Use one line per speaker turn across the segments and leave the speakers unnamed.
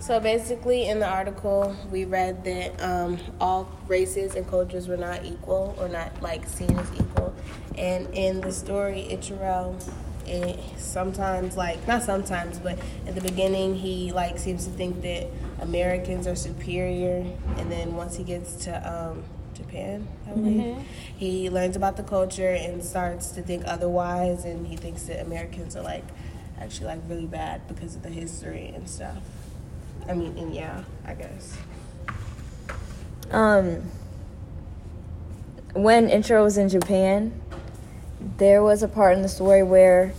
So basically, in the article, we read that um, all races and cultures were not equal or not like seen as equal. And in the story, Ichiro, it sometimes like not sometimes, but at the beginning, he like seems to think that Americans are superior, and then once he gets to um, Japan, I believe, mm-hmm. he learns about the culture and starts to think otherwise, and he thinks that Americans are like actually like really bad because of the history and stuff. I mean, and yeah, I guess.
Um, when Ichiro was in Japan, there was a part in the story where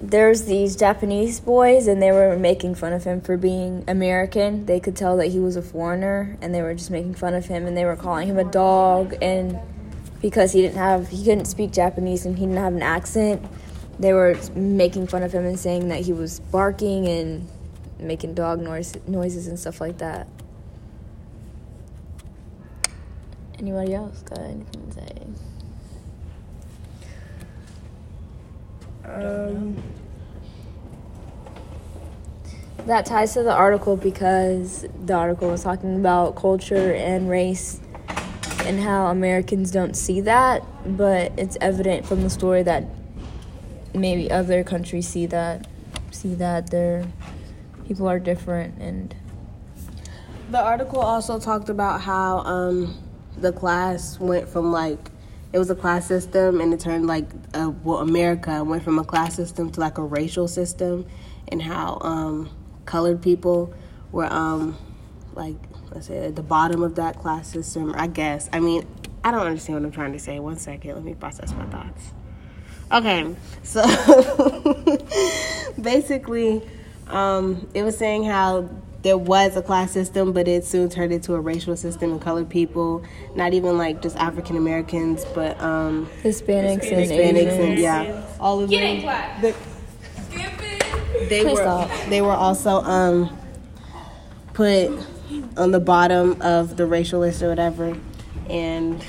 there's these Japanese boys and they were making fun of him for being American. They could tell that he was a foreigner and they were just making fun of him and they were calling him a dog and because he didn't have he couldn't speak Japanese and he didn't have an accent, they were making fun of him and saying that he was barking and making dog noise, noises and stuff like that. Anybody else got anything to say? Um, that ties to the article because the article was talking about culture and race and how Americans don't see that, but it's evident from the story that maybe other countries see that see that they're people are different and
the article also talked about how um, the class went from like it was a class system and it turned like well america went from a class system to like a racial system and how um, colored people were um, like let's say at the bottom of that class system i guess. I mean i don't understand what i'm trying to say. One second. Let me process my thoughts. Okay so basically um, it was saying how there was a class system, but it soon turned into a racial system and colored people, not even like just African Americans, but um,
Hispanics, Hispanics, and Hispanics and
yeah, all of them. The, they Please were stop. they were also um, put on the bottom of the racial list or whatever, and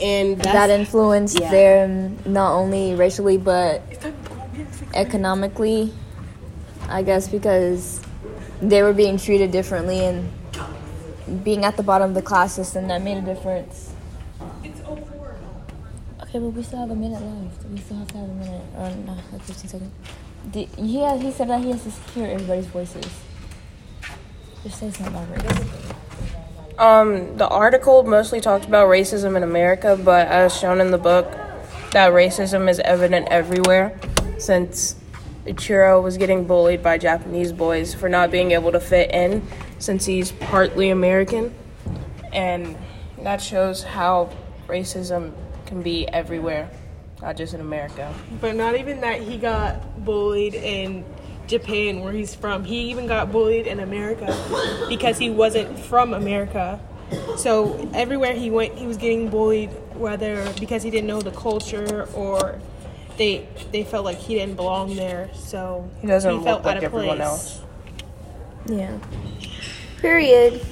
and
that influenced yeah. them not only racially but economically. I guess because they were being treated differently and being at the bottom of the class system that made a difference. Okay, but we still have a minute left. We still have to have a minute. Or no, like 15 seconds. The, he, has, he said that he has to secure everybody's voices. Just say something about race.
Um, the article mostly talked about racism in America, but as shown in the book, that racism is evident everywhere since Ichiro was getting bullied by Japanese boys for not being able to fit in since he's partly American. And that shows how racism can be everywhere, not just in America.
But not even that he got bullied in Japan, where he's from. He even got bullied in America because he wasn't from America. So everywhere he went, he was getting bullied, whether because he didn't know the culture or they they felt like he didn't belong there. So
he doesn't he felt look like everyone place. else.
Yeah. Period.